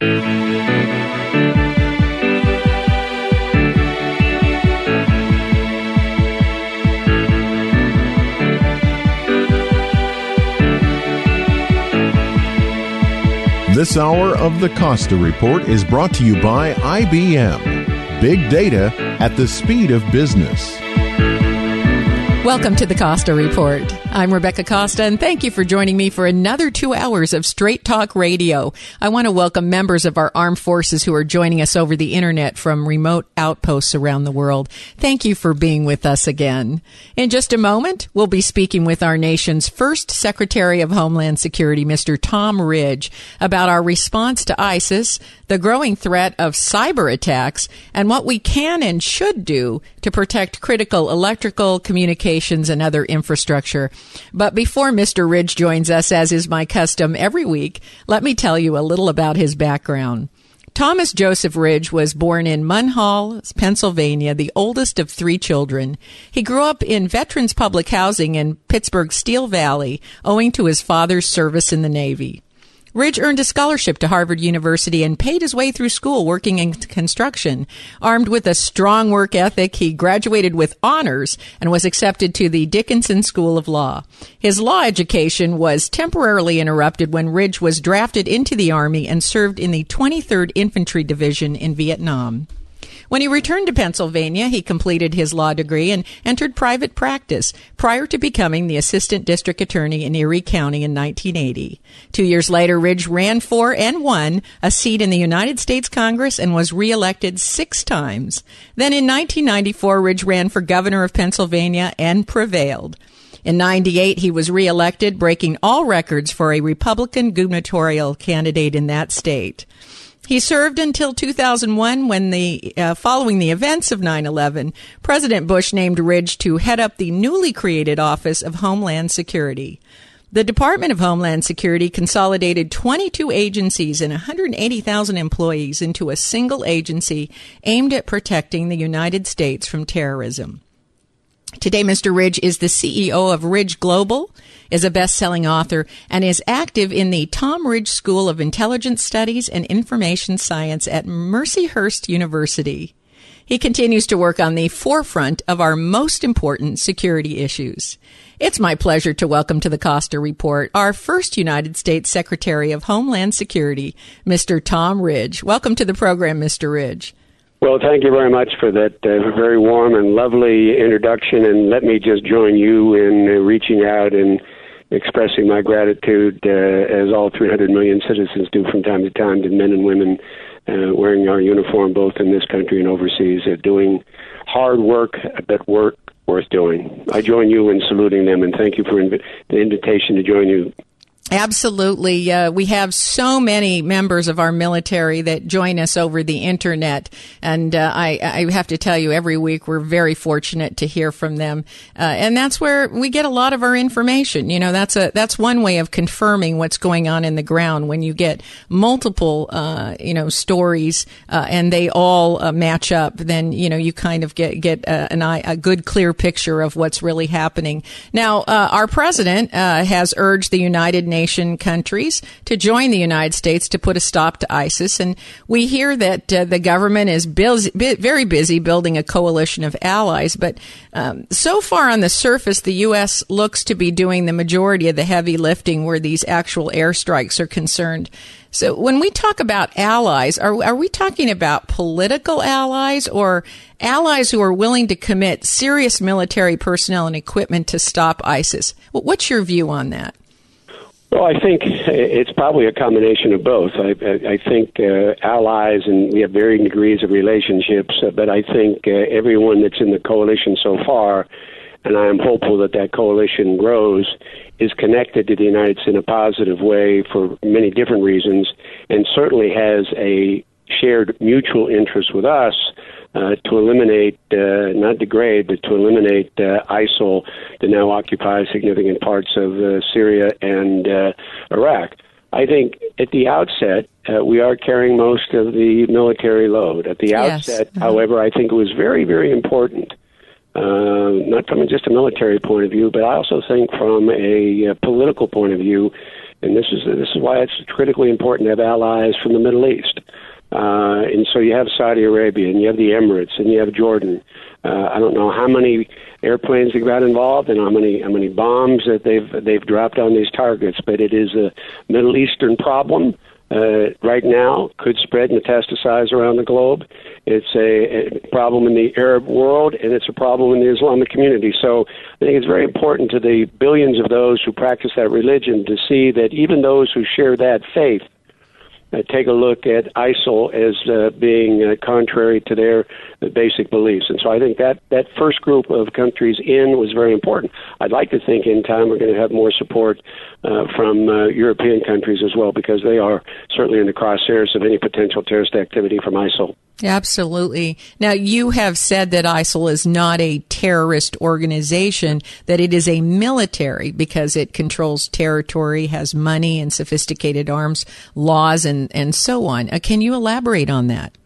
This hour of the Costa Report is brought to you by IBM. Big data at the speed of business. Welcome to the Costa Report. I'm Rebecca Costa, and thank you for joining me for another two hours of Straight Talk Radio. I want to welcome members of our armed forces who are joining us over the internet from remote outposts around the world. Thank you for being with us again. In just a moment, we'll be speaking with our nation's first Secretary of Homeland Security, Mr. Tom Ridge, about our response to ISIS, the growing threat of cyber attacks, and what we can and should do to protect critical electrical, communications, and other infrastructure. But before Mr. Ridge joins us, as is my custom every week, let me tell you a little about his background. Thomas Joseph Ridge was born in Munhall, Pennsylvania, the oldest of three children. He grew up in Veterans Public Housing in Pittsburgh Steel Valley, owing to his father's service in the Navy. Ridge earned a scholarship to Harvard University and paid his way through school working in construction. Armed with a strong work ethic, he graduated with honors and was accepted to the Dickinson School of Law. His law education was temporarily interrupted when Ridge was drafted into the Army and served in the 23rd Infantry Division in Vietnam. When he returned to Pennsylvania, he completed his law degree and entered private practice prior to becoming the assistant district attorney in Erie County in 1980. Two years later, Ridge ran for and won a seat in the United States Congress and was reelected six times. Then in 1994, Ridge ran for governor of Pennsylvania and prevailed. In 98, he was reelected, breaking all records for a Republican gubernatorial candidate in that state. He served until 2001 when the uh, following the events of 9/11, President Bush named Ridge to head up the newly created Office of Homeland Security. The Department of Homeland Security consolidated 22 agencies and 180,000 employees into a single agency aimed at protecting the United States from terrorism. Today, Mr. Ridge is the CEO of Ridge Global, is a best-selling author, and is active in the Tom Ridge School of Intelligence Studies and Information Science at Mercyhurst University. He continues to work on the forefront of our most important security issues. It's my pleasure to welcome to the Costa Report our first United States Secretary of Homeland Security, Mr. Tom Ridge. Welcome to the program, Mr. Ridge. Well, thank you very much for that uh, very warm and lovely introduction. And let me just join you in uh, reaching out and expressing my gratitude, uh, as all 300 million citizens do from time to time, to men and women uh, wearing our uniform both in this country and overseas, doing hard work, but work worth doing. I join you in saluting them, and thank you for inv- the invitation to join you Absolutely. Uh, we have so many members of our military that join us over the internet. And uh, I, I, have to tell you, every week we're very fortunate to hear from them. Uh, and that's where we get a lot of our information. You know, that's a, that's one way of confirming what's going on in the ground when you get multiple, uh, you know, stories uh, and they all uh, match up, then, you know, you kind of get, get an a good, clear picture of what's really happening. Now, our president has urged the United Nations nation countries to join the United States to put a stop to ISIS. And we hear that uh, the government is busy, very busy building a coalition of allies. But um, so far on the surface, the U.S. looks to be doing the majority of the heavy lifting where these actual airstrikes are concerned. So when we talk about allies, are, are we talking about political allies or allies who are willing to commit serious military personnel and equipment to stop ISIS? What's your view on that? Well, I think it's probably a combination of both. I, I, I think uh, allies, and we have varying degrees of relationships, uh, but I think uh, everyone that's in the coalition so far and I am hopeful that that coalition grows, is connected to the United States in a positive way for many different reasons, and certainly has a shared mutual interest with us uh, to eliminate, uh, not degrade, but to eliminate uh, ISIL that now occupies significant parts of uh, Syria and uh, Iraq. I think at the outset, uh, we are carrying most of the military load. At the Yes. outset, Mhm. however, I think it was very, very important, uh, not from just a military point of view, but I also think from a, uh political point of view, and this is this is why it's critically important to have allies from the Middle East. Uh, and so you have Saudi Arabia, and you have the Emirates, and you have Jordan. Uh, I don't know how many airplanes they got involved, and how many how many bombs that they've they've dropped on these targets. But it is a Middle Eastern problem uh, right now. Could spread and metastasize around the globe. It's a, a problem in the Arab world, and it's a problem in the Islamic community. So I think it's very important to the billions of those who practice that religion to see that even those who share that faith uh, take a look at ISIL as uh, being uh, contrary to their basic beliefs. And so I think that that first group of countries in was very important. I'd like to think in time we're going to have more support uh, from uh, European countries as well because they are certainly in the crosshairs of any potential terrorist activity from ISIL. Absolutely. Now, you have said that ISIL is not a terrorist organization, that it is a military because it controls territory, has money and sophisticated arms, laws, and, and so on. Uh, can you elaborate on that?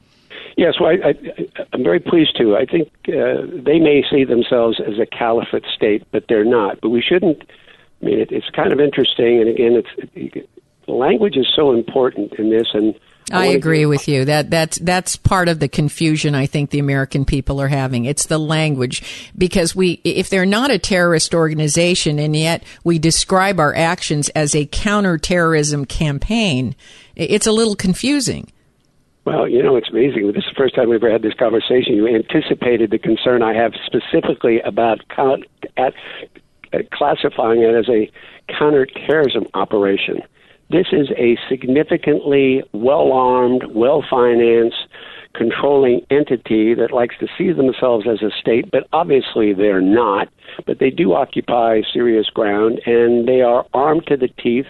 Yes, well, I, I'm very pleased to. I think uh, they may see themselves as a caliphate state, but they're not. But we shouldn't. I mean, it, it's kind of interesting, and again, it's it, language is so important in this. And I agree with you. That that's that's part of the confusion I think the American people are having. It's the language because we if they're not a terrorist organization and yet we describe our actions as a counterterrorism campaign, it's a little confusing. Well, you know, it's amazing. This is the first time we've ever had this conversation. You anticipated the concern I have specifically about at classifying it as a counterterrorism operation. This is a significantly well armed, well financed, controlling entity that likes to see themselves as a state, but obviously they're not. But they do occupy serious ground, and they are armed to the teeth,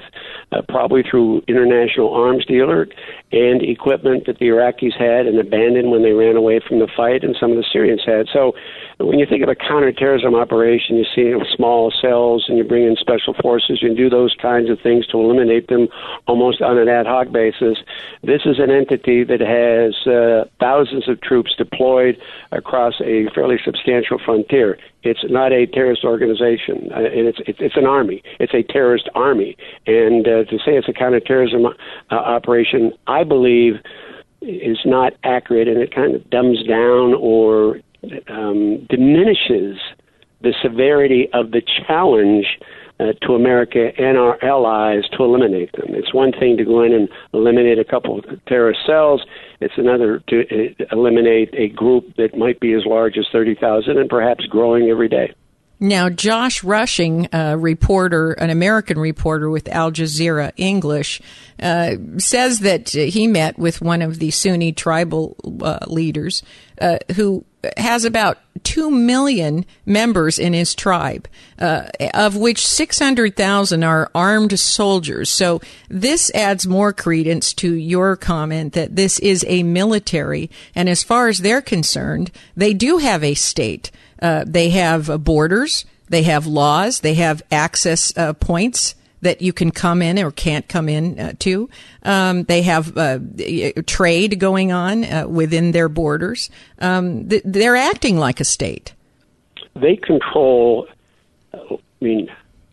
uh, probably through international arms dealer and equipment that the Iraqis had and abandoned when they ran away from the fight, and some of the Syrians had. So, when you think of a counterterrorism operation, you see you small cells, and you bring in special forces, and do those kinds of things to eliminate them almost on an ad hoc basis. This is an entity that has uh, thousands of troops deployed across a fairly substantial frontier. It's not a terrorist organization, uh, and it's, it's it's an army. It's a terrorist army, and uh, to say it's a counterterrorism uh, operation, I believe, is not accurate, and it kind of dumbs down or um, diminishes the severity of the challenge uh, to America and our allies to eliminate them. It's one thing to go in and eliminate a couple of terrorist cells. It's another to uh, eliminate a group that might be as large as 30,000 and perhaps growing every day. Now, Josh Rushing, a reporter, an American reporter with Al Jazeera English, uh, says that he met with one of the Sunni tribal uh, leaders uh, who has about 2 million members in his tribe, uh, of which 600,000 are armed soldiers. So this adds more credence to your comment that this is a military. And as far as they're concerned, they do have a state. Uh, they have uh, borders, they have laws, they have access uh, points that you can come in or can't come in uh, to. Um, they have uh, trade going on uh, within their borders. Um, th- they're acting like a state. They control, I mean,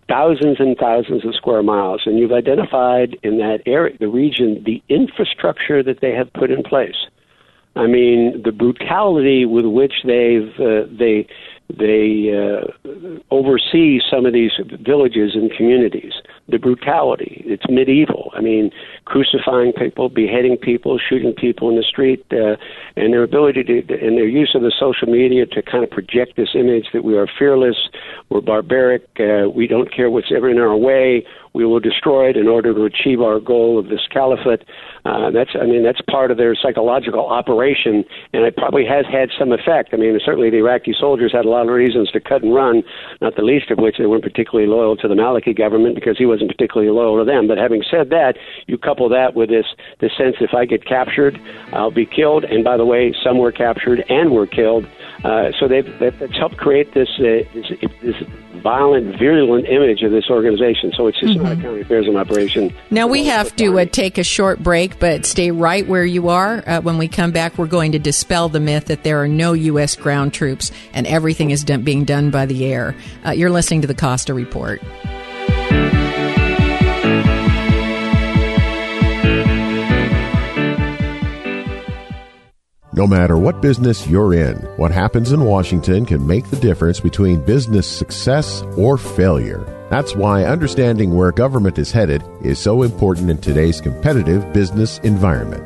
thousands and thousands of square miles, and you've identified in that area, the region, the infrastructure that they have put in place. I mean, the brutality with which they've uh, they they uh, oversee some of these villages and communities. The brutality, it's medieval. I mean, crucifying people, beheading people, shooting people in the street, uh, and their ability to, and their use of the social media to kind of project this image that we are fearless, we're barbaric, uh, we don't care what's ever in our way, we will destroy it in order to achieve our goal of this caliphate. Uh, that's, I mean, that's part of their psychological operation, and it probably has had some effect. I mean, certainly the Iraqi soldiers had a lot of reasons to cut and run, not the least of which they weren't particularly loyal to the Maliki government because he wasn't particularly loyal to them. But having said that, you couple that with this, this sense if I get captured, I'll be killed. And by the way, some were captured and were killed. Uh, so they've, they've helped create this, uh, this, this violent, virulent image of this organization. So it's just mm-hmm. not a mm-hmm. counterterrorism operation. Now we have to uh, take a short break, but stay right where you are. Uh, when we come back, we're going to dispel the myth that there are no U.S. ground troops and everything is done, being done by the air. Uh, you're listening to the Costa Report. No matter what business you're in, what happens in Washington can make the difference between business success or failure. That's why understanding where government is headed is so important in today's competitive business environment.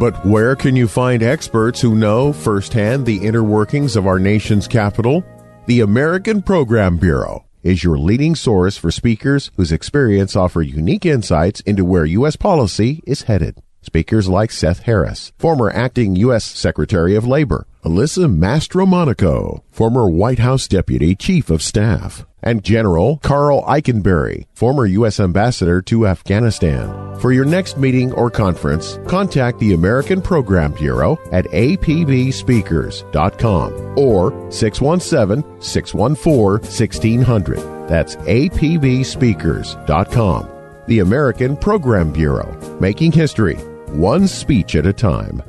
But where can you find experts who know firsthand the inner workings of our nation's capital? The American Program Bureau is your leading source for speakers whose experience offer unique insights into where U.S. policy is headed. Speakers like Seth Harris, former acting U.S. Secretary of Labor, Alyssa Mastromonaco, former White House Deputy Chief of Staff, and General Karl Eikenberry, former U.S. Ambassador to Afghanistan. For your next meeting or conference, contact the American Program Bureau at apbspeakers.com or 617 614 1600. That's apbspeakers.com. The American Program Bureau, making history one speech at a time.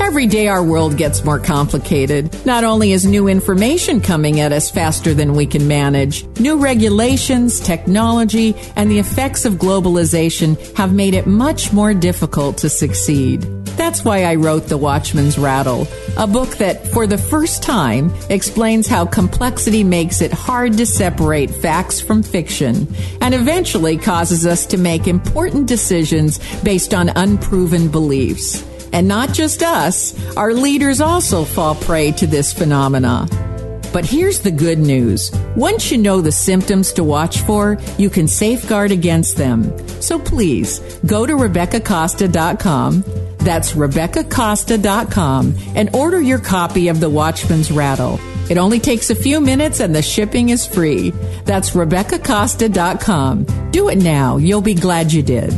Every day our world gets more complicated. Not only is new information coming at us faster than we can manage, new regulations, technology, and the effects of globalization have made it much more difficult to succeed. That's why I wrote The Watchman's Rattle, a book that, for the first time, explains how complexity makes it hard to separate facts from fiction and eventually causes us to make important decisions based on unproven beliefs. And not just us, our leaders also fall prey to this phenomena. But here's the good news. Once you know the symptoms to watch for, you can safeguard against them. So please go to RebeccaCosta.com that's RebeccaCosta.com and order your copy of The Watchman's Rattle. It only takes a few minutes and the shipping is free. That's RebeccaCosta.com. Do it now. You'll be glad you did.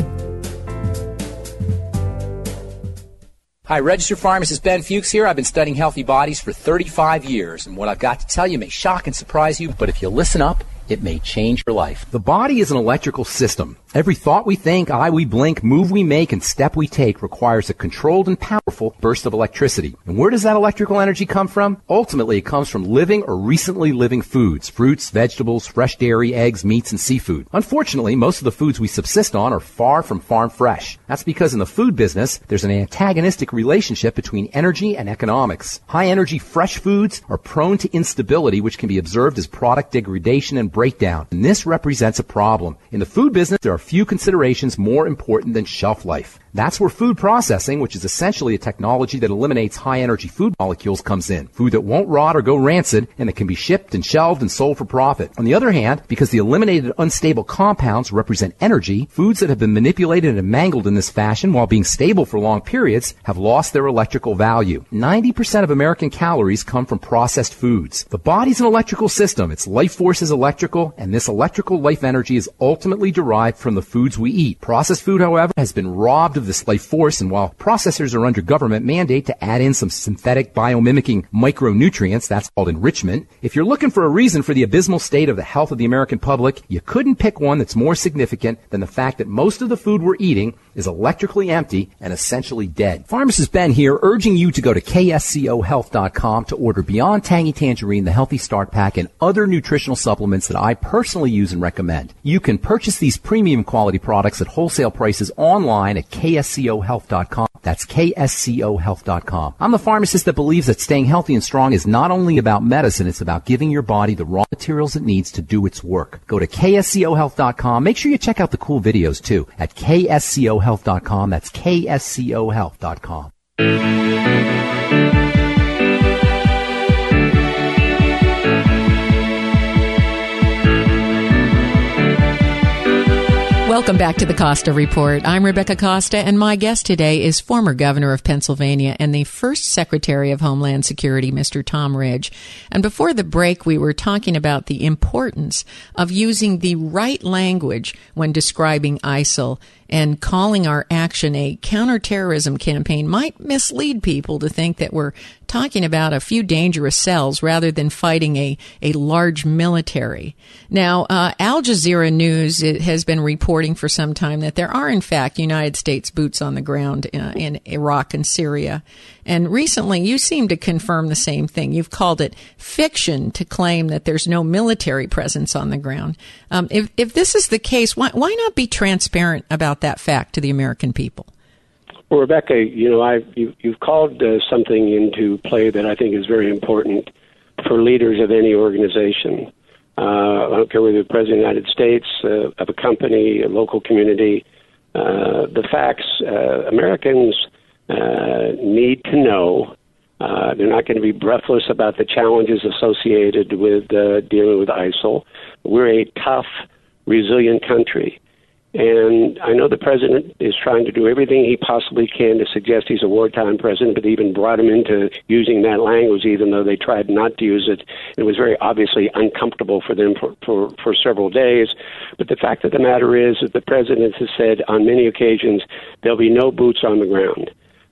Hi, registered pharmacist Ben Fuchs here. I've been studying healthy bodies for 35 years, and what I've got to tell you may shock and surprise you, but if you listen up, it may change your life. The body is an electrical system. Every thought we think, eye we blink, move we make, and step we take requires a controlled and powerful burst of electricity. And where does that electrical energy come from? Ultimately, it comes from living or recently living foods, fruits, vegetables, fresh dairy, eggs, meats, and seafood. Unfortunately, most of the foods we subsist on are far from farm fresh. That's because in the food business, there's an antagonistic relationship between energy and economics. High energy fresh foods are prone to instability, which can be observed as product degradation and breakdown. And this represents a problem. In the food business, there are few considerations more important than shelf life. That's where food processing, which is essentially a technology that eliminates high energy food molecules, comes in. Food that won't rot or go rancid and that can be shipped and shelved and sold for profit. On the other hand, because the eliminated unstable compounds represent energy, foods that have been manipulated and mangled in this fashion while being stable for long periods have lost their electrical value. 90% of American calories come from processed foods. The body's an electrical system. Its life force is electrical, and this electrical life energy is ultimately derived from the foods we eat. Processed food, however, has been robbed of this life force. And while processors are under government mandate to add in some synthetic biomimicking micronutrients, that's called enrichment, if you're looking for a reason for the abysmal state of the health of the American public, you couldn't pick one that's more significant than the fact that most of the food we're eating is electrically empty and essentially dead. Pharmacist Ben here, urging you to go to kscohealth.com to order Beyond Tangy Tangerine, the Healthy Start Pack, and other nutritional supplements that I personally use and recommend. You can purchase these premium quality products at wholesale prices online at kscohealth.com. That's kscohealth.com. I'm the pharmacist that believes that staying healthy and strong is not only about medicine, it's about giving your body the raw materials it needs to do its work. Go to kscohealth.com. Make sure you check out the cool videos too at kscohealth.com. That's kscohealth.com. Welcome back to the Costa Report. I'm Rebecca Costa, and my guest today is former governor of Pennsylvania and the first Secretary of Homeland Security, Mr. Tom Ridge. And before the break, we were talking about the importance of using the right language when describing ISIL and calling our action a counterterrorism campaign might mislead people to think that we're talking about a few dangerous cells rather than fighting a, a large military. Now, uh, Al Jazeera News has been reporting for some time that there are, in fact, United States boots on the ground uh, in Iraq and Syria. And recently, you seem to confirm the same thing. You've called it fiction to claim that there's no military presence on the ground. Um, if, if this is the case, why, why not be transparent about that fact to the American people? Well, Rebecca, you know, I've, you, you've called uh, something into play that I think is very important for leaders of any organization. Uh, I don't care whether the President of the United States, uh, of a company, a local community. Uh, the facts, uh, Americans uh, need to know. They're not going to be breathless about the challenges associated with dealing with ISIL. We're a tough, resilient country. And I know the president is trying to do everything he possibly can to suggest he's a wartime president, but they even brought him into using that language, even though they tried not to use it. It was very obviously uncomfortable for them for, for, for several days. But the fact of the matter is that the president has said on many occasions there'll be no boots on the ground.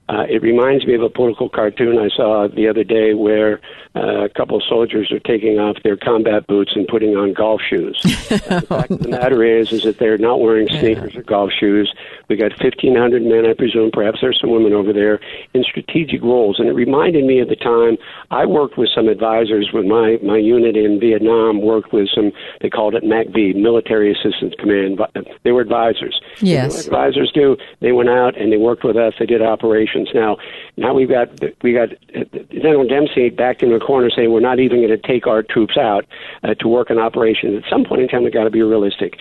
Uh, it reminds me of a political cartoon I saw the other day where uh, a couple of soldiers are taking off their combat boots and putting on golf shoes. the fact of the matter is, is that they're not wearing sneakers yeah. or golf shoes. We got 1,500 men, I presume. Perhaps there's some women over there in strategic roles, and it reminded me of the time I worked with some advisors when my my unit in Vietnam. Worked with some. They called it MACV, Military Assistance Command. They were advisors. Yes, advisors do. They went out and they worked with us. They did operations now. Now we've got we got General Dempsey back in the corner saying we're not even going to take our troops out uh, to work an operation. At some point in time, we've got to be realistic.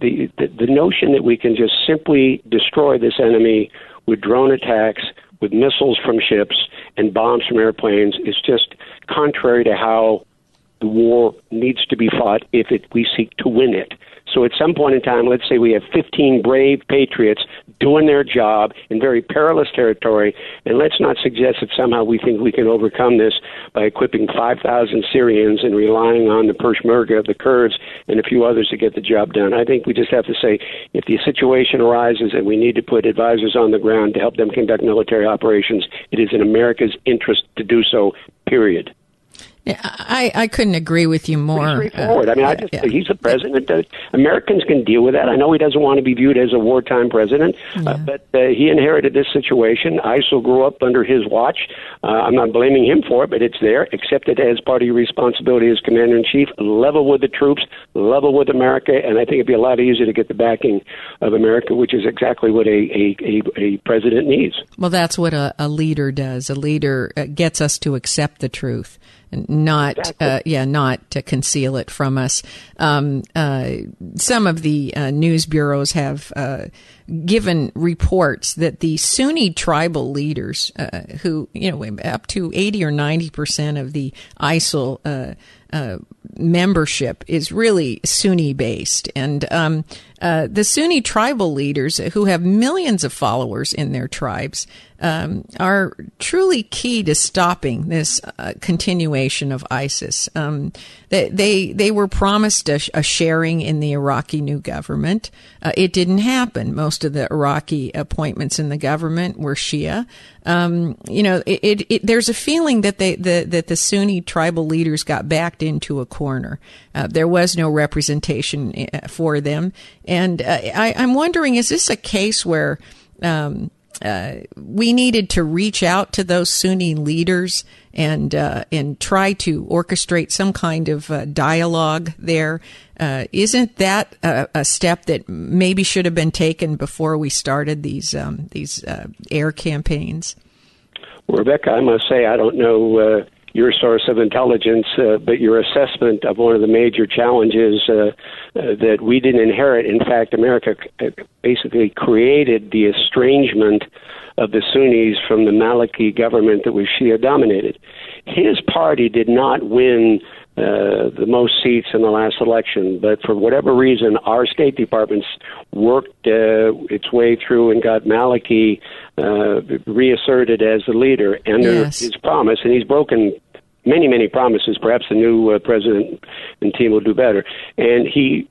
The, the the notion that we can just simply destroy this enemy with drone attacks, with missiles from ships and bombs from airplanes is just contrary to how the war needs to be fought if it, we seek to win it. So at some point in time, let's say we have 15 brave patriots doing their job in very perilous territory, and let's not suggest that somehow we think we can overcome this by equipping 5,000 Syrians and relying on the Peshmerga of the Kurds and a few others to get the job done. I think we just have to say if the situation arises and we need to put advisors on the ground to help them conduct military operations, it is in America's interest to do so, period. I, I couldn't agree with you more. Pretty straightforward. Uh, I mean, I just yeah. he's a president. Uh, Americans can deal with that. I know he doesn't want to be viewed as a wartime president, uh, yeah. uh, but uh, he inherited this situation. ISIL grew up under his watch. Uh, I'm not blaming him for it, but it's there. Accept it as part of your responsibility as commander in chief. Level with the troops, level with America, and I think it'd be a lot easier to get the backing of America, which is exactly what a a, a, a president needs. Well, that's what a, a leader does. A leader gets us to accept the truth not uh, yeah not to conceal it from us. Um, uh, some of the uh, news bureaus have uh, given reports that the Sunni tribal leaders, uh, who you know up to eighty or ninety percent of the ISIL uh, membership is really Sunni based, and um, uh, the Sunni tribal leaders who have millions of followers in their tribes um, are truly key to stopping this uh, continuation of ISIS. Um, they, they, they were promised a, a, sharing in the Iraqi new government. Uh, it didn't happen. Most of the Iraqi appointments in the government were Shia. Um, you know, it, it, it, there's a feeling that they the, that the Sunni tribal leaders got backed into a corner. Uh, there was no representation uh, for them, and uh, I, I'm wondering: is this a case where um, uh, we needed to reach out to those Sunni leaders and uh, and try to orchestrate some kind of uh, dialogue there. Uh, not that a, a, step that maybe should have been taken before we started these um, these uh, air campaigns? Rebecca, I must say I don't know uh, your source of intelligence, uh, but your assessment of one of the major challenges uh, uh, that we didn't inherit. In fact, America uh, basically created the estrangement of the Sunnis from the Maliki government that was Shia dominated. His party did not win uh, the most seats in the last election. But for whatever reason, our State Department's worked uh, its way through and got Maliki uh, reasserted as the leader under Yes. his promise, and he's broken many, many promises. Perhaps the new uh, president and team will do better. And he,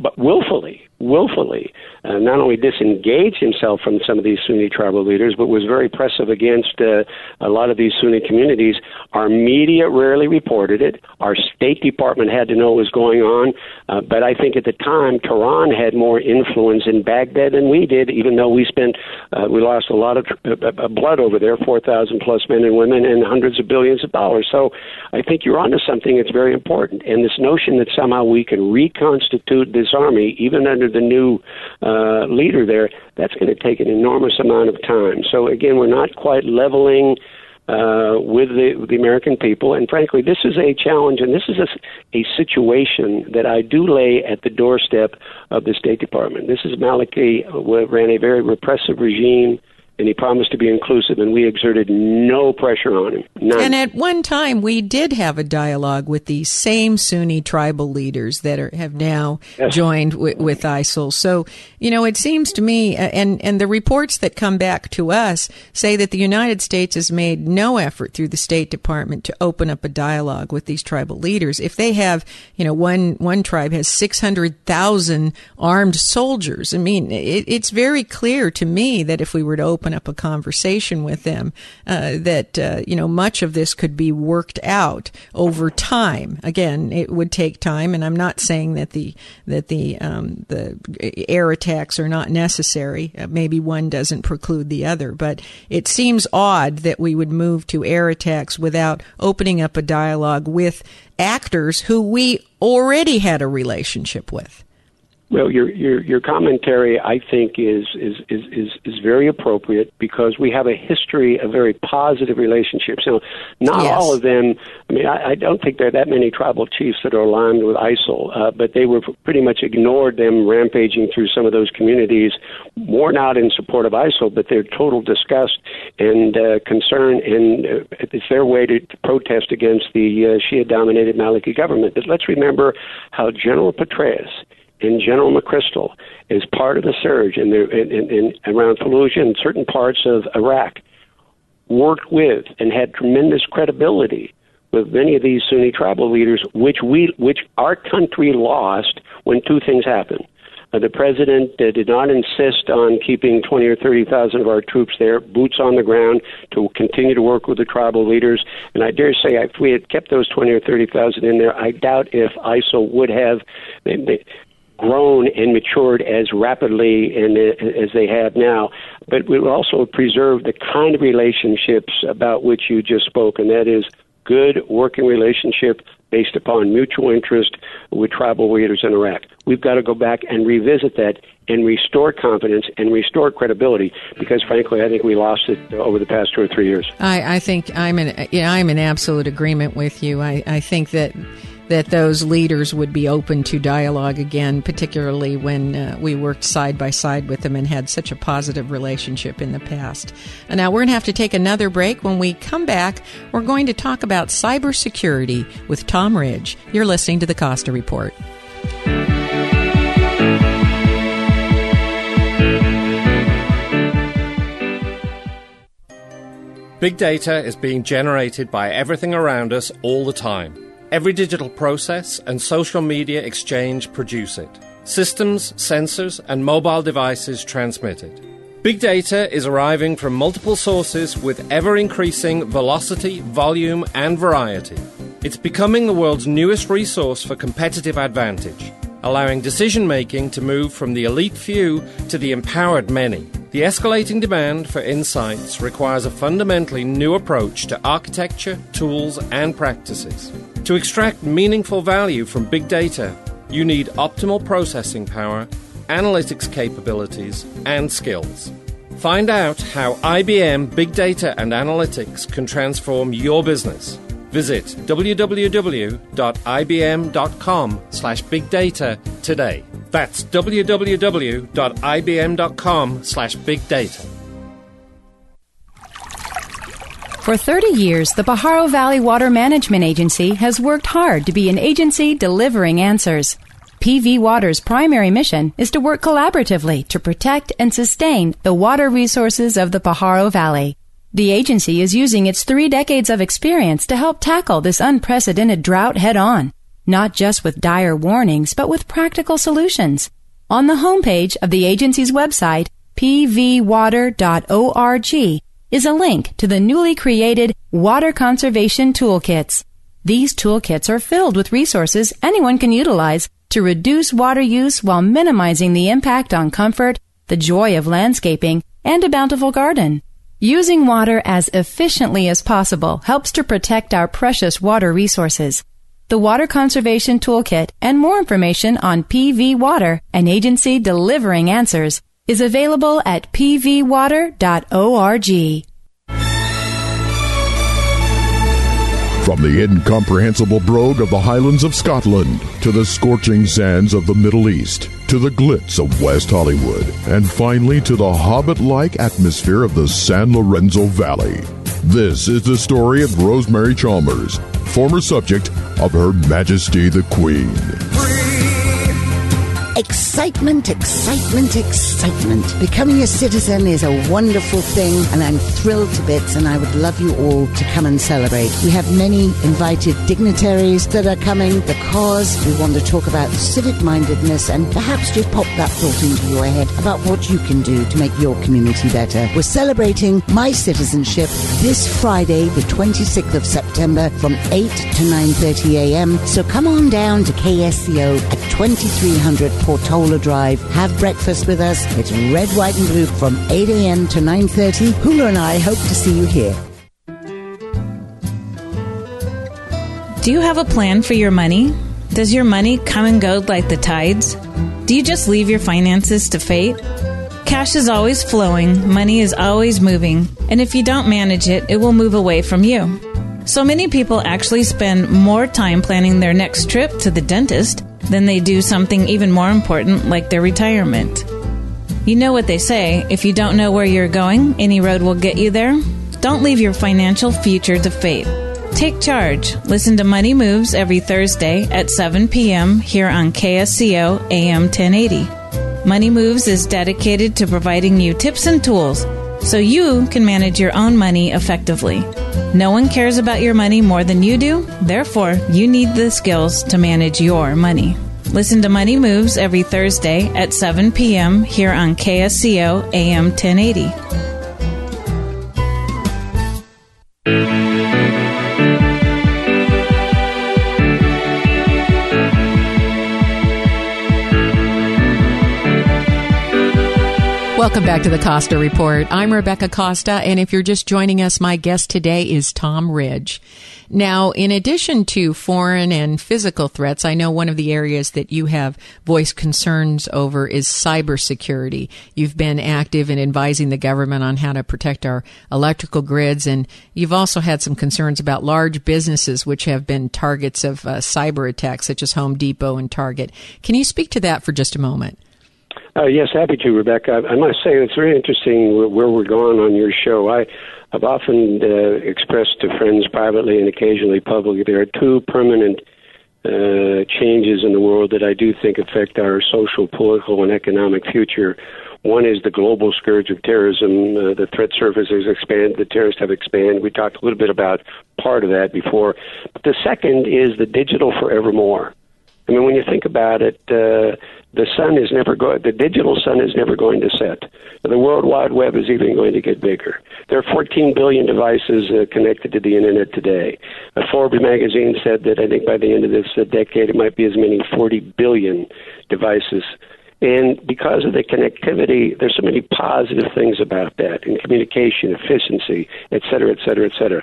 but willfully, willfully, uh, not only disengaged himself from some of these Sunni tribal leaders, but was very pressive against uh, a lot of these Sunni communities. Our media rarely reported it. Our State Department had to know what was going on. Uh, but I think at the time, Tehran had more influence in Baghdad than we did, even though we spent, uh, we lost a lot of uh, uh, blood over there 4,000 plus men and women and hundreds of billions of dollars. So I think you're onto something that's very important. And this notion that somehow we can reconstitute this army, even under the new uh, leader there, that's going to take an enormous amount of time. So again, we're not quite leveling uh, with the, with the American people. And frankly, this is a challenge, and this is a, a situation that I do lay at the doorstep of the State Department. This is Maliki uh, ran a very repressive regime. And he promised to be inclusive, and we exerted no pressure on him. None. And at one time, we did have a dialogue with these same Sunni tribal leaders that are, have now Yes. joined with, with ISIL. So, you know, it seems to me, and, and the reports that come back to us say that the United States has made no effort through the State Department to open up a dialogue with these tribal leaders. If they have, you know, one, one tribe has 600,000 armed soldiers, I mean, it, it's very clear to me that if we were to open up a conversation with them, uh, that, uh, you know, much of this could be worked out over time. Again, it would take time, and I'm not saying that the, that the, um, the air attacks are not necessary. Uh, maybe one doesn't preclude the other, but it seems odd that we would move to air attacks without opening up a dialogue with actors who we already had a relationship with. Well, your your your commentary, I think, is is is is, is very appropriate because we have a history of very positive relationships. Now, not Yes. all of them. I mean, I, I don't think there are that many tribal chiefs that are aligned with ISIL, uh, but they were pretty much ignored them rampaging through some of those communities, more not in support of ISIL, but their total disgust and uh, concern, and uh, it's their way to, to protest against the uh, Shia-dominated Maliki government. But let's remember how General Petraeus and General McChrystal as part of the surge in, the, in, in, in around Fallujah and certain parts of Iraq worked with and had tremendous credibility with many of these Sunni tribal leaders, which we, which our country lost when two things happened. Uh, the president uh, did not insist on keeping 20 or 30,000 of our troops there, boots on the ground, to continue to work with the tribal leaders. And I dare say, if we had kept those 20 or 30,000 in there, I doubt if ISIL would have they, they, grown and matured as rapidly and as they have now. But we also preserve the kind of relationships about which you just spoke, and that is good working relationship based upon mutual interest with tribal leaders in Iraq. We've got to go back and revisit that and restore confidence and restore credibility because, frankly, I think we lost it over the past two or three years. I, I think I'm in know, I'm in absolute agreement with you. I, I think that that those leaders would be open to dialogue again, particularly when uh, we worked side by side with them and had such a positive relationship in the past. And now we're going to have to take another break. When we come back, we're going to talk about cybersecurity with Tom Ridge. You're listening to the Costa Report. Big data is being generated by everything around us all the time. Every digital process and social media exchange produce it. Systems, sensors, and mobile devices transmit it. Big data is arriving from multiple sources with ever increasing velocity, volume, and variety. It's becoming the world's newest resource for competitive advantage, allowing decision making to move from the elite few to the empowered many. The escalating demand for insights requires a fundamentally new approach to architecture, tools, and practices. To extract meaningful value from big data, you need optimal processing power, analytics capabilities, and skills. Find out how IBM Big Data and Analytics can transform your business. Visit www.ibm.com slash big data today. That's www.ibm.com slash big data. For 30 years, the Pajaro Valley Water Management Agency has worked hard to be an agency delivering answers. PV Water's primary mission is to work collaboratively to protect and sustain the water resources of the Pajaro Valley. The agency is using its three decades of experience to help tackle this unprecedented drought head on, not just with dire warnings, but with practical solutions. On the homepage of the agency's website, pvwater.org, is a link to the newly created Water Conservation Toolkits. These toolkits are filled with resources anyone can utilize to reduce water use while minimizing the impact on comfort, the joy of landscaping, and a bountiful garden. Using water as efficiently as possible helps to protect our precious water resources. The Water Conservation Toolkit and more information on PV Water, an agency delivering answers, is available at pvwater.org. From the incomprehensible brogue of the Highlands of Scotland to the scorching sands of the Middle East to the glitz of West Hollywood and finally to the hobbit like atmosphere of the San Lorenzo Valley. This is the story of Rosemary Chalmers, former subject of Her Majesty the Queen. Excitement, excitement, excitement. Becoming a citizen is a wonderful thing, and I'm thrilled to bits, and I would love you all to come and celebrate. We have many invited dignitaries that are coming because we want to talk about civic mindedness and perhaps just pop that thought into your head about what you can do to make your community better. We're celebrating my citizenship this Friday, the 26th of September from 8 to 9.30 a.m. So come on down to KSCO at 2300 Portola Drive. Have breakfast with us. It's red, white, and blue from 8 a.m. to 9.30. Hula and I hope to see you here. Do you have a plan for your money? Does your money come and go like the tides? Do you just leave your finances to fate? Cash is always flowing, money is always moving, and if you don't manage it, it will move away from you. So many people actually spend more time planning their next trip to the dentist than they do something even more important like their retirement. You know what they say if you don't know where you're going, any road will get you there. Don't leave your financial future to fate. Take charge. Listen to Money Moves every Thursday at 7 p.m. here on KSCO AM 1080. Money Moves is dedicated to providing you tips and tools so you can manage your own money effectively. No one cares about your money more than you do, therefore, you need the skills to manage your money. Listen to Money Moves every Thursday at 7 p.m. here on KSCO AM 1080. Welcome back to the Costa Report. I'm Rebecca Costa, and if you're just joining us, my guest today is Tom Ridge. Now, in addition to foreign and physical threats, I know one of the areas that you have voiced concerns over is cybersecurity. You've been active in advising the government on how to protect our electrical grids, and you've also had some concerns about large businesses which have been targets of uh, cyber attacks, such as Home Depot and Target. Can you speak to that for just a moment? Uh, yes, happy to, Rebecca. I, I must say it's very interesting where we're going on your show. I, I've often uh, expressed to friends privately and occasionally publicly there are two permanent uh, changes in the world that I do think affect our social, political, and economic future. One is the global scourge of terrorism. Uh, the threat surface has expanded. The terrorists have expanded. We talked a little bit about part of that before. But the second is the digital forevermore. I mean, when you think about it, uh, the sun is never going. The digital sun is never going to set. The World Wide Web is even going to get bigger. There are 14 billion devices uh, connected to the internet today. Uh, Forbes magazine said that I think by the end of this uh, decade, it might be as many 40 billion devices. And because of the connectivity, there's so many positive things about that in communication, efficiency, et cetera, et cetera, et cetera.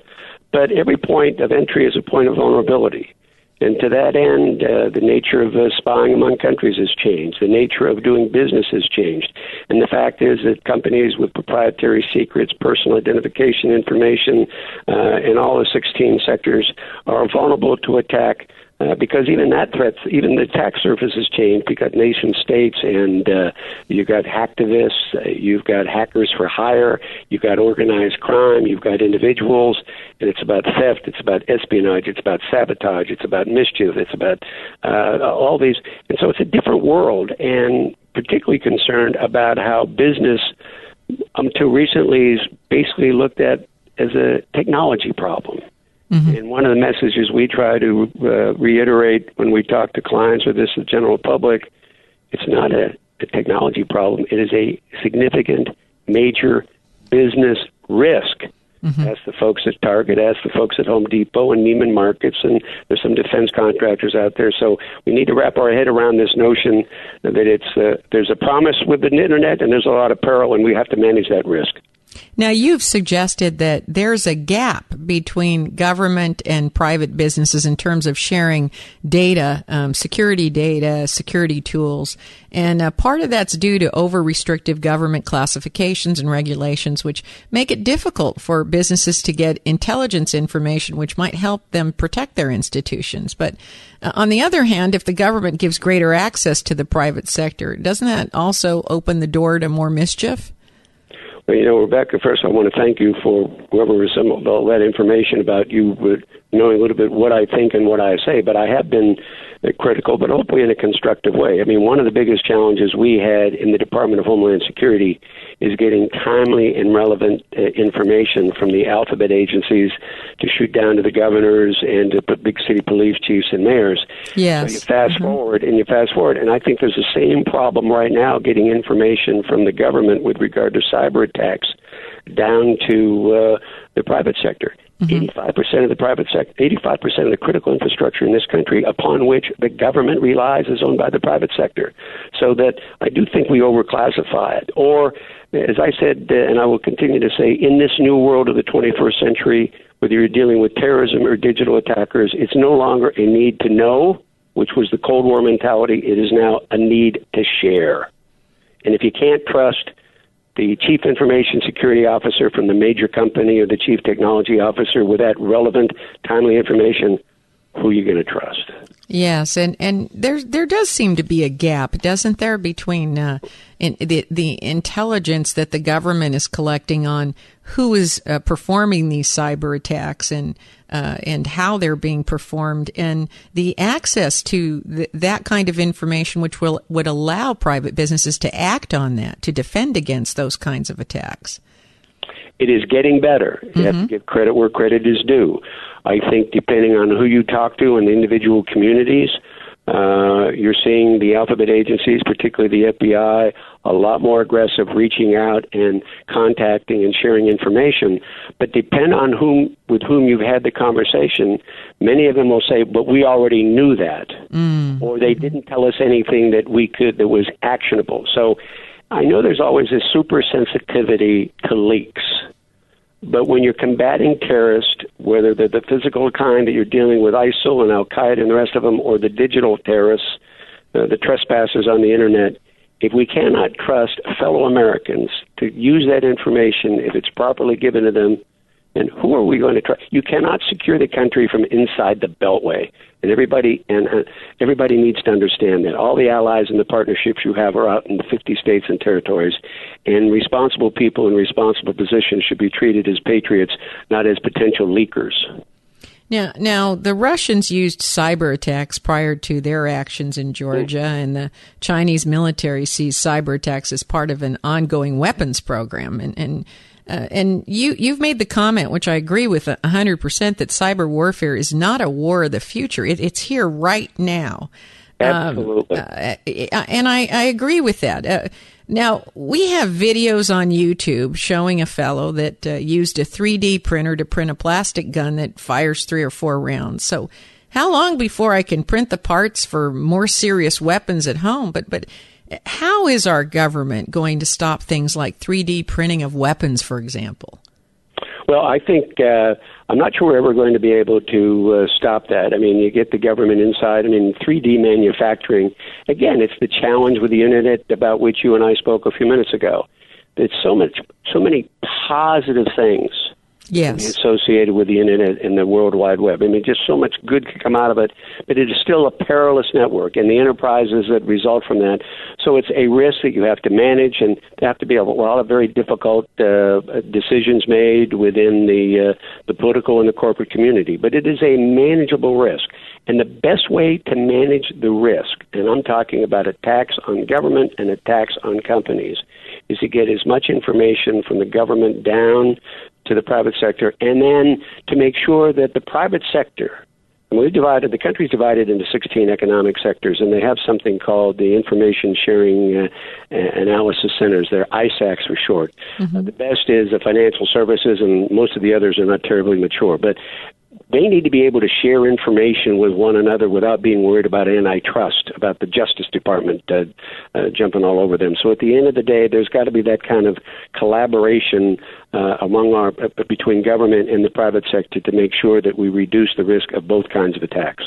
But every point of entry is a point of vulnerability. And to that end, uh, the nature of uh, spying among countries has changed. The nature of doing business has changed. And the fact is that companies with proprietary secrets, personal identification information uh, in all the 16 sectors are vulnerable to attack Uh, because even that threat, even the attack surface has changed. You've got nation states, and uh, you've got hacktivists, uh, you've got hackers for hire, you've got organized crime, you've got individuals, and it's about theft, it's about espionage, it's about sabotage, it's about mischief, it's about uh, all these. And so it's a different world, and particularly concerned about how business, until recently, is basically looked at as a technology problem. Mm-hmm. And one of the messages we try to uh, reiterate when we talk to clients or this the general public, it's not a, a technology problem. It is a significant, major business risk. Mm-hmm. Ask the folks at Target, ask the folks at Home Depot and Neiman Marcus, and there's some defense contractors out there. So we need to wrap our head around this notion that it's uh, there's a promise with the internet and there's a lot of peril, and we have to manage that risk. Now, you've suggested that there's a gap between government and private businesses in terms of sharing data, um, security data, security tools. And uh, part of that's due to over restrictive government classifications and regulations, which make it difficult for businesses to get intelligence information, which might help them protect their institutions. But uh, on the other hand, if the government gives greater access to the private sector, doesn't that also open the door to more mischief? You know, Rebecca, first I want to thank you for whoever assembled all that information about you knowing a little bit what I think and what I say. But I have been critical, but hopefully in a constructive way. I mean, one of the biggest challenges we had in the Department of Homeland Security is getting timely and relevant uh, information from the alphabet agencies to shoot down to the governors and to put big city police chiefs and mayors. Yes. So you fast mm-hmm. forward and you fast forward, and I think there's the same problem right now getting information from the government with regard to cyber attacks down to uh, the private sector. Mm-hmm. 85% of the private sector, 85% of the critical infrastructure in this country upon which the government relies is owned by the private sector. So that I do think we overclassify it. Or, as I said, uh, and I will continue to say, in this new world of the 21st century, whether you're dealing with terrorism or digital attackers, it's no longer a need to know, which was the Cold War mentality. It is now a need to share. And if you can't trust the chief information security officer from the major company or the chief technology officer with that relevant, timely information, who are you going to trust? Yes, and and there there does seem to be a gap, doesn't there, between uh, in, the the intelligence that the government is collecting on who is uh, performing these cyber attacks and uh, and how they're being performed, and the access to th- that kind of information, which will would allow private businesses to act on that to defend against those kinds of attacks. It is getting better. You mm-hmm. have to mm-hmm. give credit where credit is due. I think depending on who you talk to in the individual communities, uh, you're seeing the alphabet agencies, particularly the FBI, a lot more aggressive, reaching out and contacting and sharing information. But depend on whom with whom you've had the conversation. Many of them will say, "But we already knew that," mm. or they didn't tell us anything that we could that was actionable. So, I know there's always a super sensitivity to leaks. But when you're combating terrorists, whether they're the physical kind that you're dealing with ISIL and Al Qaeda and the rest of them, or the digital terrorists, uh, the trespassers on the internet, if we cannot trust fellow Americans to use that information if it's properly given to them, then who are we going to trust? You cannot secure the country from inside the Beltway and everybody and uh, everybody needs to understand that all the allies and the partnerships you have are out in the 50 states and territories, and responsible people in responsible positions should be treated as patriots, not as potential leakers. Now, now the Russians used cyber attacks prior to their actions in Georgia, and the Chinese military sees cyber attacks as part of an ongoing weapons program. And, and uh, and you, you've made the comment, which I agree with 100%, that cyber warfare is not a war of the future. It, it's here right now. Absolutely. Um, uh, uh, and I, I agree with that. Uh, now, we have videos on YouTube showing a fellow that uh, used a 3D printer to print a plastic gun that fires three or four rounds. So, how long before I can print the parts for more serious weapons at home? But, but how is our government going to stop things like 3D printing of weapons, for example? Well, I think uh, I'm not sure we're ever going to be able to uh, stop that. I mean, you get the government inside. I mean, 3D manufacturing. Again, it's the challenge with the internet about which you and I spoke a few minutes ago. There's so much, so many positive things yes. associated with the internet and the World Wide Web. I mean, just so much good could come out of it, but it is still a perilous network, and the enterprises that result from that. So it's a risk that you have to manage, and have to be a lot of very difficult uh, decisions made within the uh, the political and the corporate community. But it is a manageable risk, and the best way to manage the risk, and I'm talking about attacks on government and attacks on companies, is to get as much information from the government down to the private sector, and then to make sure that the private sector and we've divided the country's divided into 16 economic sectors, and they have something called the Information Sharing uh, Analysis Centers. They're ISACs for short. Mm-hmm. Uh, the best is the financial services, and most of the others are not terribly mature. But they need to be able to share information with one another without being worried about antitrust, about the Justice Department uh, uh, jumping all over them. So at the end of the day, there's got to be that kind of collaboration uh, among our uh, between government and the private sector to make sure that we reduce the risk of both kinds of attacks.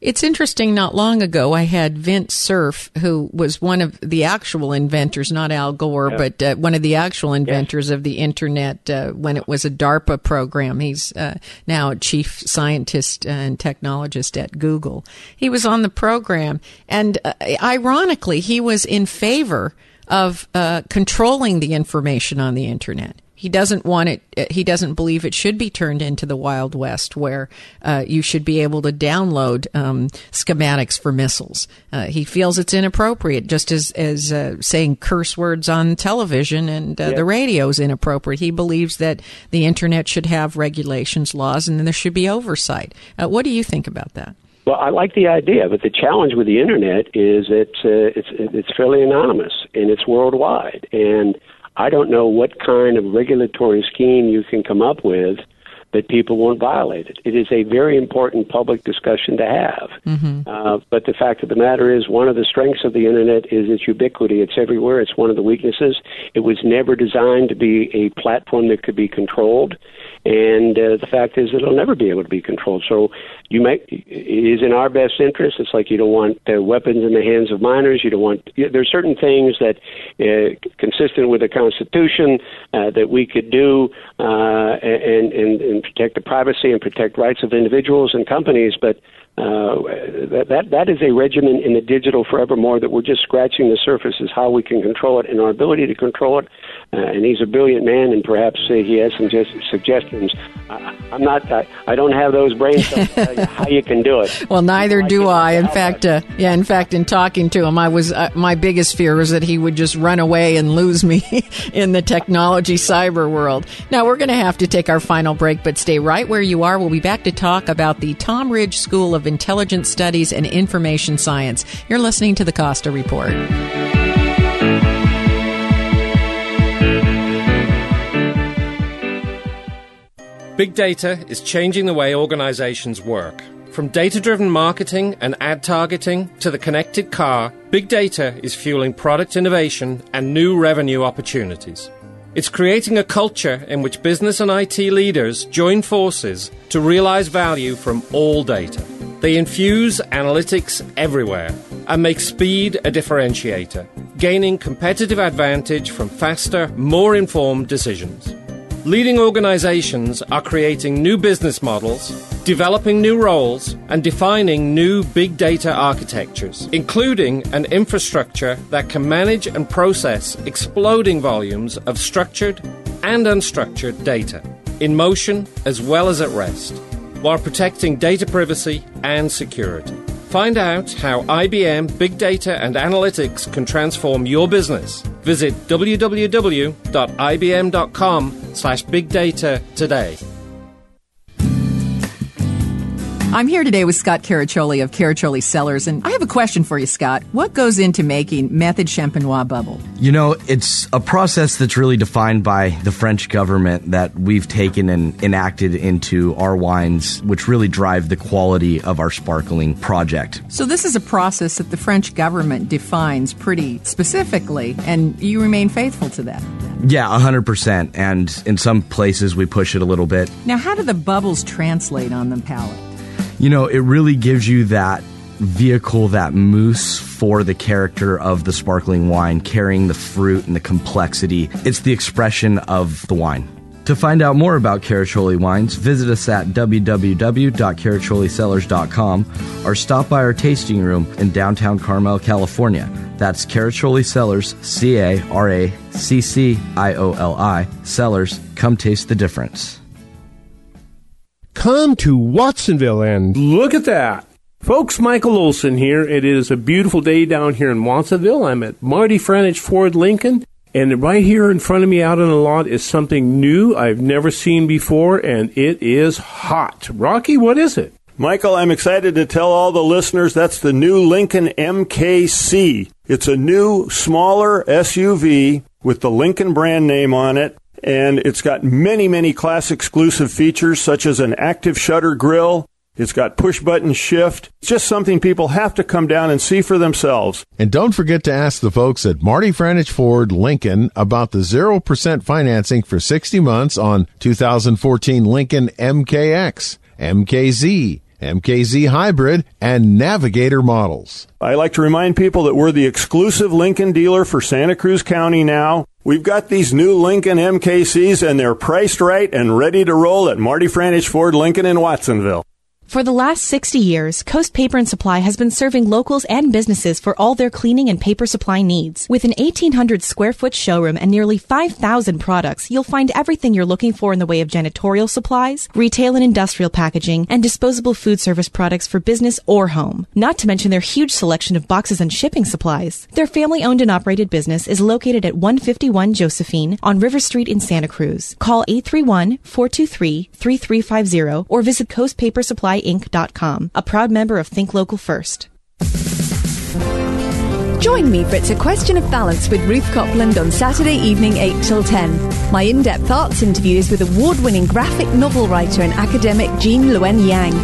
It's interesting. Not long ago, I had Vint Cerf, who was one of the actual inventors, not Al Gore, yeah. but uh, one of the actual inventors yes. of the internet uh, when it was a DARPA program. He's uh, now a chief scientist and technologist at Google. He was on the program, and uh, ironically, he was in favor of uh, controlling the information on the internet. He doesn't want it. Uh, he doesn't believe it should be turned into the Wild West, where uh, you should be able to download um, schematics for missiles. Uh, he feels it's inappropriate, just as as uh, saying curse words on television and uh, the radio is inappropriate. He believes that the internet should have regulations, laws, and then there should be oversight. Uh, what do you think about that? Well, I like the idea, but the challenge with the internet is it's it's it's fairly anonymous and it's worldwide and I don't know what kind of regulatory scheme you can come up with that people won't violate it. It is a very important public discussion to have. Mm-hmm. Uh, but the fact of the matter is, one of the strengths of the internet is its ubiquity. It's everywhere. It's one of the weaknesses. It was never designed to be a platform that could be controlled. And uh, the fact is, it'll never be able to be controlled. So, you it is in our best interest. It's like you don't want uh, weapons in the hands of minors. You don't want. There's certain things that, uh, consistent with the Constitution, uh, that we could do uh, and, and protect the privacy and protect rights of individuals and companies. But uh, that, that that is a regimen in the digital forevermore that we're just scratching the surface is how we can control it and our ability to control it. Uh, and he's a brilliant man, and perhaps uh, he has some just suggestions. I, I'm not. I, I don't have those brains to tell you how you can do it. well, neither do I. In fact, uh, yeah. In fact, in talking to him, I was uh, my biggest fear was that he would just run away and lose me in the technology cyber world. Now we're going to have to take our final break, but stay right where you are. We'll be back to talk about the Tom Ridge School of Intelligence Studies and Information Science. You're listening to the Costa Report. Big data is changing the way organizations work. From data driven marketing and ad targeting to the connected car, big data is fueling product innovation and new revenue opportunities. It's creating a culture in which business and IT leaders join forces to realize value from all data. They infuse analytics everywhere and make speed a differentiator, gaining competitive advantage from faster, more informed decisions. Leading organizations are creating new business models, developing new roles, and defining new big data architectures, including an infrastructure that can manage and process exploding volumes of structured and unstructured data, in motion as well as at rest while protecting data privacy and security. Find out how IBM Big Data and Analytics can transform your business. Visit www.ibm.com/bigdata today. I'm here today with Scott Caraccioli of Caraccioli Cellars, and I have a question for you, Scott. What goes into making Méthode Champenoise bubble? You know, it's a process that's really defined by the French government that we've taken and enacted into our wines, which really drive the quality of our sparkling project. So, this is a process that the French government defines pretty specifically, and you remain faithful to that. Yeah, 100%. And in some places, we push it a little bit. Now, how do the bubbles translate on the palate? You know, it really gives you that vehicle, that mousse for the character of the sparkling wine, carrying the fruit and the complexity. It's the expression of the wine To find out more about Caraccioli wines, visit us at www.caracciolicellars.com or stop by our tasting room in downtown Carmel, California. That's Caraccioli Cellars, C A R A C C I O L I, Cellars. Come taste the difference. Come to Watsonville and look at that. Folks, Michael Olson here. It is a beautiful day down here in Watsonville. I'm at Marty Franich Ford Lincoln and right here in front of me out on the lot is something new I've never seen before, and it is hot. Rocky, what is it? Michael, I'm excited to tell all the listeners that's the new Lincoln MKC. It's a new, smaller SUV with the Lincoln brand name on it, and it's got many, many class exclusive features such as an active shutter grill. it's got push button shift. It's just something people have to come down and see for themselves. And don't forget to ask the folks at Marty Franich Ford Lincoln about the 0% financing for 60 months on 2014 Lincoln MKX, MKZ, MKZ Hybrid, and Navigator models. I like to remind people that we're the exclusive Lincoln dealer for Santa Cruz County now. We've got these new Lincoln MKCs and they're priced right and ready to roll at Marty Franich Ford Lincoln in Watsonville. For the last 60 years, Coast Paper and Supply has been serving locals and businesses for all their cleaning and paper supply needs. With an 1800 square foot showroom and nearly 5,000 products, you'll find everything you're looking for in the way of janitorial supplies, retail and industrial packaging, and disposable food service products for business or home. Not to mention their huge selection of boxes and shipping supplies. Their family owned and operated business is located at 151 Josephine on River Street in Santa Cruz. Call 831-423-3350 or visit Coast Paper Supply Inc.com, a proud member of Think Local First. Join me for It's a Question of Balance with Ruth Copland on Saturday evening 8 till 10. My in depth arts interview is with award winning graphic novel writer and academic Gene Luen Yang.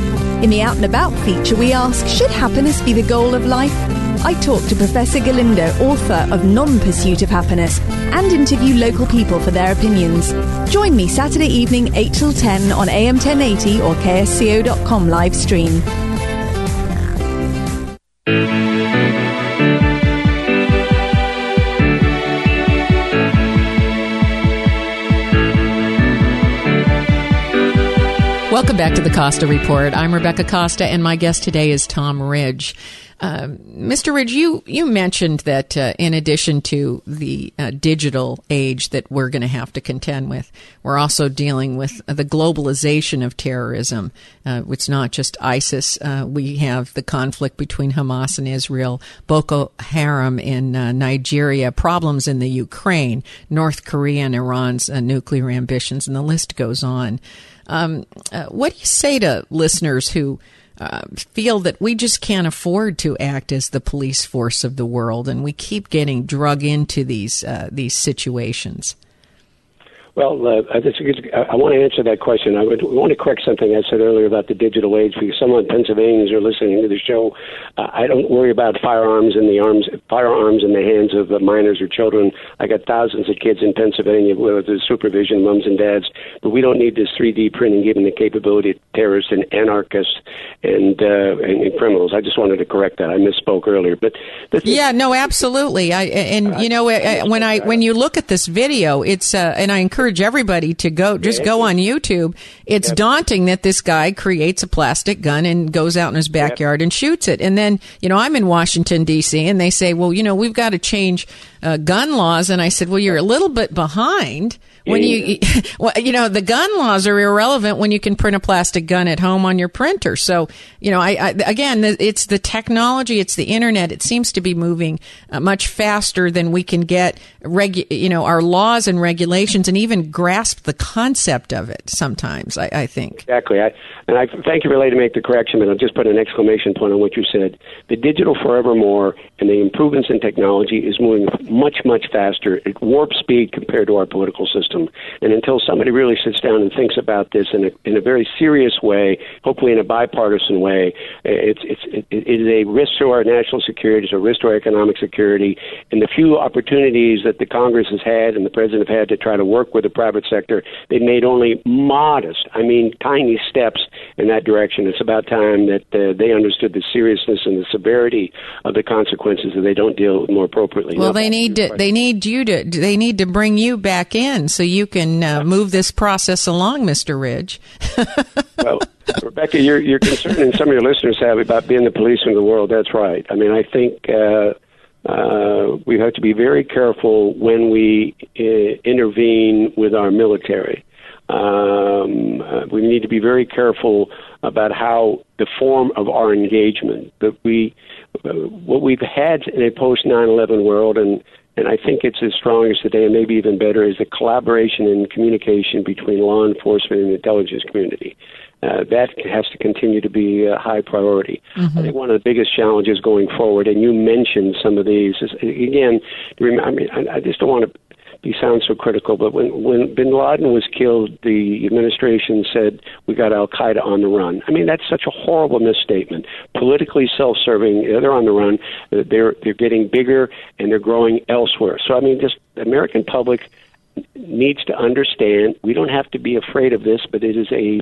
In the Out and About feature, we ask Should happiness be the goal of life? I talk to Professor Galindo, author of Non Pursuit of Happiness, and interview local people for their opinions. Join me Saturday evening 8 till 10 on AM 1080 or KSCO.com live stream. Welcome back to the Costa Report. I'm Rebecca Costa, and my guest today is Tom Ridge. Uh, Mr. Ridge, you, you mentioned that uh, in addition to the uh, digital age that we're going to have to contend with, we're also dealing with the globalization of terrorism. Uh, it's not just ISIS. Uh, we have the conflict between Hamas and Israel, Boko Haram in uh, Nigeria, problems in the Ukraine, North Korea and Iran's nuclear ambitions, and the list goes on. Um, uh, what do you say to listeners who uh, feel that we just can't afford to act as the police force of the world, and we keep getting drug into these uh, these situations? Well, uh, a good, I want to answer that question. I would, want to correct something I said earlier about the digital age because some of Pennsylvanians are listening to the show. Uh, I don't worry about firearms in the arms, firearms in the hands of uh, minors or children. I got thousands of kids in Pennsylvania with the supervision of moms and dads, but we don't need this 3D printing giving the capability to terrorists and anarchists and, uh, and, and criminals. I just wanted to correct that. I misspoke earlier, but yeah, no, absolutely. I and you know when I when you look at this video, it's uh, and I encourage encourage everybody to go, just go on YouTube. It's yep. daunting that this guy creates a plastic gun and goes out in his backyard yep. and shoots it. And then, you know, I'm in Washington, D.C., and they say, well, you know, we've got to change uh, gun laws. And I said, well, you're a little bit behind when you, well, you know, the gun laws are irrelevant when you can print a plastic gun at home on your printer. So, you know, I, I again, it's the technology, it's the internet. It seems to be moving uh, much faster than we can get, regu- you know, our laws and regulations and even grasp the concept of it. Sometimes, I, I think exactly. I, and I thank you for letting me make the correction, but I'll just put an exclamation point on what you said. The digital forevermore and the improvements in technology is moving much, much faster at warp speed compared to our political system system. And until somebody really sits down and thinks about this in a, in a very serious way, hopefully in a bipartisan way. It's it's it, it is a risk to our national security, it's a risk to our economic security, and the few opportunities that the Congress has had and the president have had to try to work with the private sector, they've made only modest, I mean, tiny steps in that direction. It's about time that uh, they understood the seriousness and the severity of the consequences if they don't deal more appropriately. Well, they need to. They need you to. They need to bring you back in so you can uh, move this process along, Mister Ridge. well, Rebecca, you're, you're concerned, and some of your listeners have about being the policeman of the world. That's right. I mean, I think. Uh, uh, we have to be very careful when we uh, intervene with our military. Um, uh, we need to be very careful about how the form of our engagement that we, uh, what we've had in a post 9/11 world, and and I think it's as strong as today, and maybe even better, is the collaboration and communication between law enforcement and the intelligence community. Uh, that has to continue to be a high priority. Mm-hmm. I think one of the biggest challenges going forward, and you mentioned some of these, is again, I mean, I just don't want to he sounds so critical, but when when Bin Laden was killed, the administration said we got Al Qaeda on the run. I mean, that's such a horrible misstatement. Politically self-serving, they're on the run. Uh, they're they're getting bigger and they're growing elsewhere. So I mean, just the American public needs to understand we don't have to be afraid of this, but it is a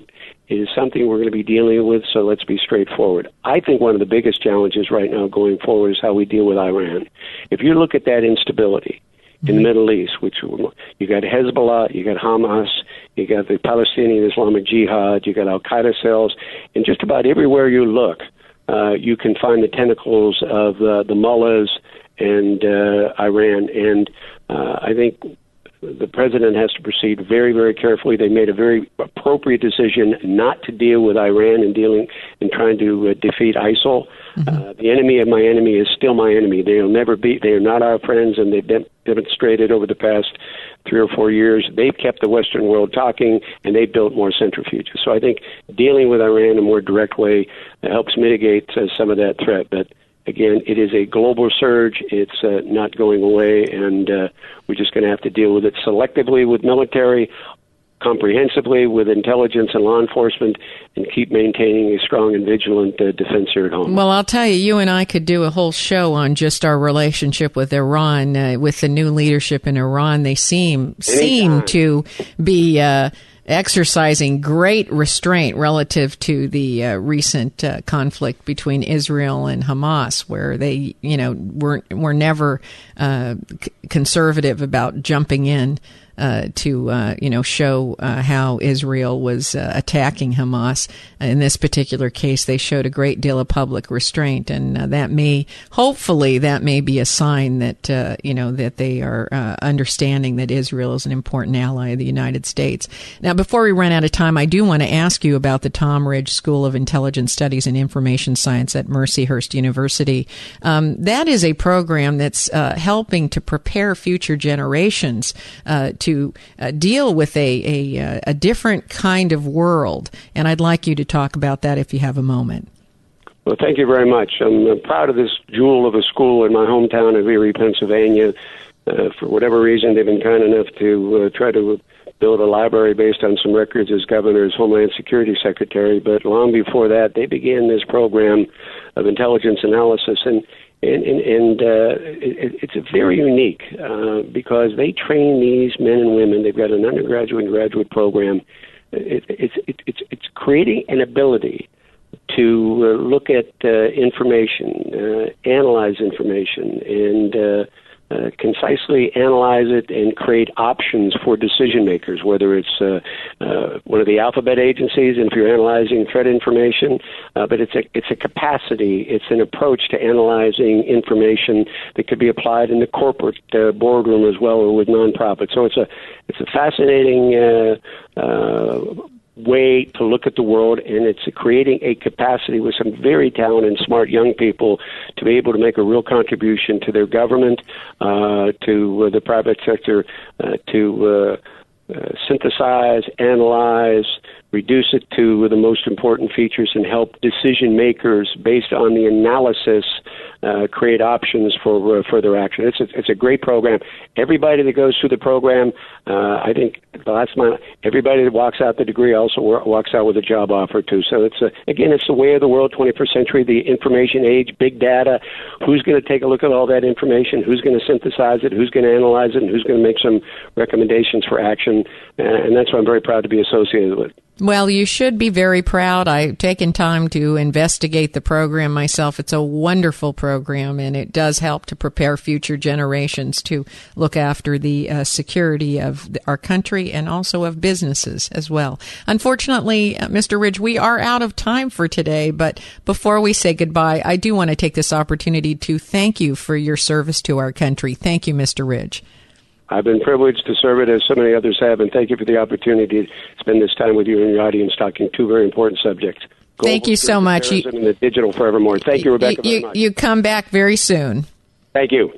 it is something we're going to be dealing with. So let's be straightforward. I think one of the biggest challenges right now going forward is how we deal with Iran. If you look at that instability in the Middle East, which you got Hezbollah, you got Hamas, you got the Palestinian Islamic Jihad, you got Al Qaeda cells, and just about everywhere you look, uh, you can find the tentacles of uh, the mullahs and uh, Iran. And uh, I think the president has to proceed very, very carefully. They made a very appropriate decision not to deal with Iran and dealing and trying to uh, defeat ISIL. Mm-hmm. Uh, the enemy of my enemy is still my enemy. They'll never be. They are not our friends, and they've de- demonstrated over the past three or four years they've kept the Western world talking, and they've built more centrifuges. So I think dealing with Iran in a more direct way helps mitigate uh, some of that threat. But again, it is a global surge. It's uh, not going away, and uh, we're just going to have to deal with it selectively with military, comprehensively with intelligence and law enforcement, and keep maintaining a strong and vigilant uh, defense here at home. Well, I'll tell you, you and I could do a whole show on just our relationship with Iran. Uh, with the new leadership in Iran, they seem Anytime. seem to be uh, exercising great restraint relative to the uh, recent uh, conflict between Israel and Hamas, where they, you know, were were never uh, c- conservative about jumping in uh, to uh, you know show uh, how Israel was uh, attacking Hamas. In this particular case, they showed a great deal of public restraint, and uh, that may hopefully that may be a sign that uh, you know that they are understanding that Israel is an important ally of the United States. Now, before we run out of time, I do want to ask you about the Tom Ridge School of Intelligence Studies and Information Science at Mercyhurst University. Um, that is a program that's helping to prepare future generations to uh, deal with a, a, uh, a different kind of world. And I'd like you to talk about that if you have a moment. Well, thank you very much. I'm uh, proud of this jewel of a school in my hometown of Erie, Pennsylvania. Uh, for whatever reason, they've been kind enough to uh, try to build a library based on some records as governor's Homeland Security Secretary. But long before that, they began this program of intelligence analysis. And and and, and uh, it, it's very unique uh, because they train these men and women. They've got an undergraduate and graduate program. It, it's it, it's it's creating an ability to uh, look at uh, information, uh, analyze information, and uh, uh, concisely analyze it and create options for decision makers, whether it's uh, uh, one of the alphabet agencies, and if you're analyzing threat information, uh, but it's a it's a capacity, it's an approach to analyzing information that could be applied in the corporate uh, boardroom as well, or with nonprofits. So it's a it's a fascinating uh, way to look at the world, and it's creating a capacity with some very talented smart young people to be able to make a real contribution to their government, uh, to uh, the private sector, uh, to uh, uh, synthesize, analyze, reduce it to the most important features, and help decision makers based on the analysis uh, create options for uh, further action. It's a, it's a great program. Everybody that goes through the program, uh, I think last month, everybody that walks out the degree also walks out with a job offer too. So it's a, again, it's the way of the world, 21st century, the information age, big data. Who's going to take a look at all that information? Who's going to synthesize it? Who's going to analyze it? And who's going to make some recommendations for action? And that's why I'm very proud to be associated with. Well, you should be very proud. I've taken time to investigate the program myself. It's a wonderful program, and it does help to prepare future generations to look after the uh, security of our country and also of businesses as well. Unfortunately, uh, Mr. Ridge, we are out of time for today, but before we say goodbye, I do want to take this opportunity to thank you for your service to our country. Thank you, Mr. Ridge. I've been privileged to serve it as so many others have, and thank you for the opportunity to spend this time with you and your audience talking two very important subjects. Global thank you so much. You, and the digital forevermore. Thank you, Rebecca. You, you come back very soon. Thank you.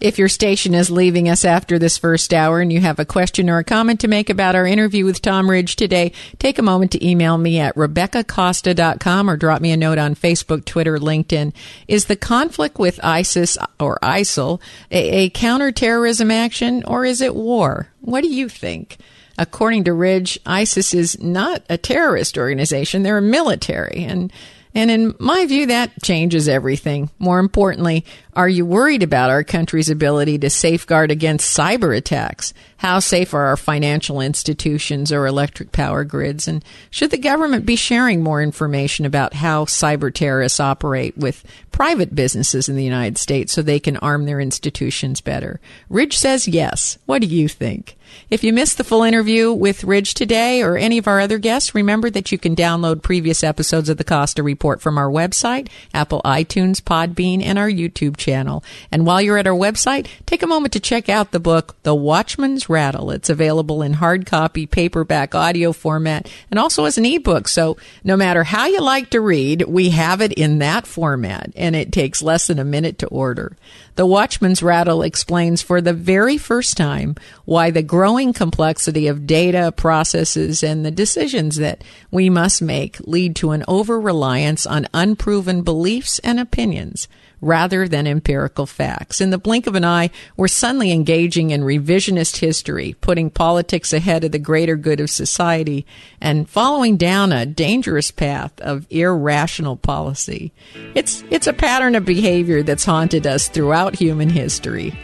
If your station is leaving us after this first hour and you have a question or a comment to make about our interview with Tom Ridge today, take a moment to email me at RebeccaCosta.com or drop me a note on Facebook, Twitter, LinkedIn. Is the conflict with ISIS or ISIL a, a counterterrorism action or is it war? What do you think? According to Ridge, ISIS is not a terrorist organization. They're a military. And and in my view, that changes everything. More importantly, are you worried about our country's ability to safeguard against cyber attacks? How safe are our financial institutions or electric power grids? And should the government be sharing more information about how cyber terrorists operate with private businesses in the United States so they can arm their institutions better? Ridge says yes. What do you think? If you missed the full interview with Ridge today or any of our other guests, remember that you can download previous episodes of the Costa Report from our website, Apple iTunes, Podbean, and our YouTube channel. And while you're at our website, take a moment to check out the book, The Watchman's Rattle. It's available in hard copy, paperback, audio format, and also as an ebook. So no matter how you like to read, we have it in that format, and it takes less than a minute to order. The Watchman's Rattle explains for the very first time why the growing complexity of data, processes, and the decisions that we must make lead to an over reliance on unproven beliefs and opinions rather than empirical facts. In the blink of an eye, we're suddenly engaging in revisionist history, putting politics ahead of the greater good of society, and following down a dangerous path of irrational policy. It's, it's a pattern of behavior that's haunted us throughout human history.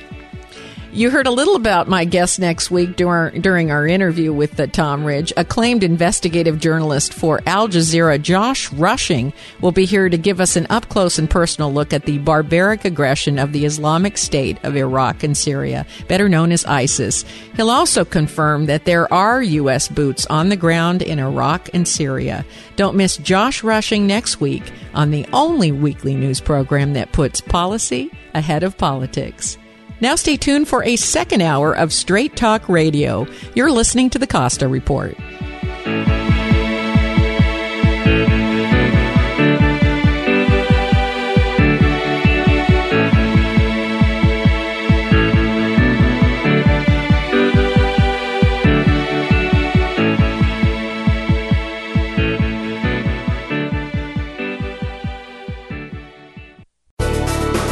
You heard a little about my guest next week during, during our interview with the Tom Ridge. Acclaimed investigative journalist for Al Jazeera, Josh Rushing, will be here to give us an up close and personal look at the barbaric aggression of the Islamic State of Iraq and Syria, better known as ISIS. He'll also confirm that there are U.S. boots on the ground in Iraq and Syria. Don't miss Josh Rushing next week on the only weekly news program that puts policy ahead of politics. Now stay tuned for a second hour of Straight Talk Radio. You're listening to the Costa Report.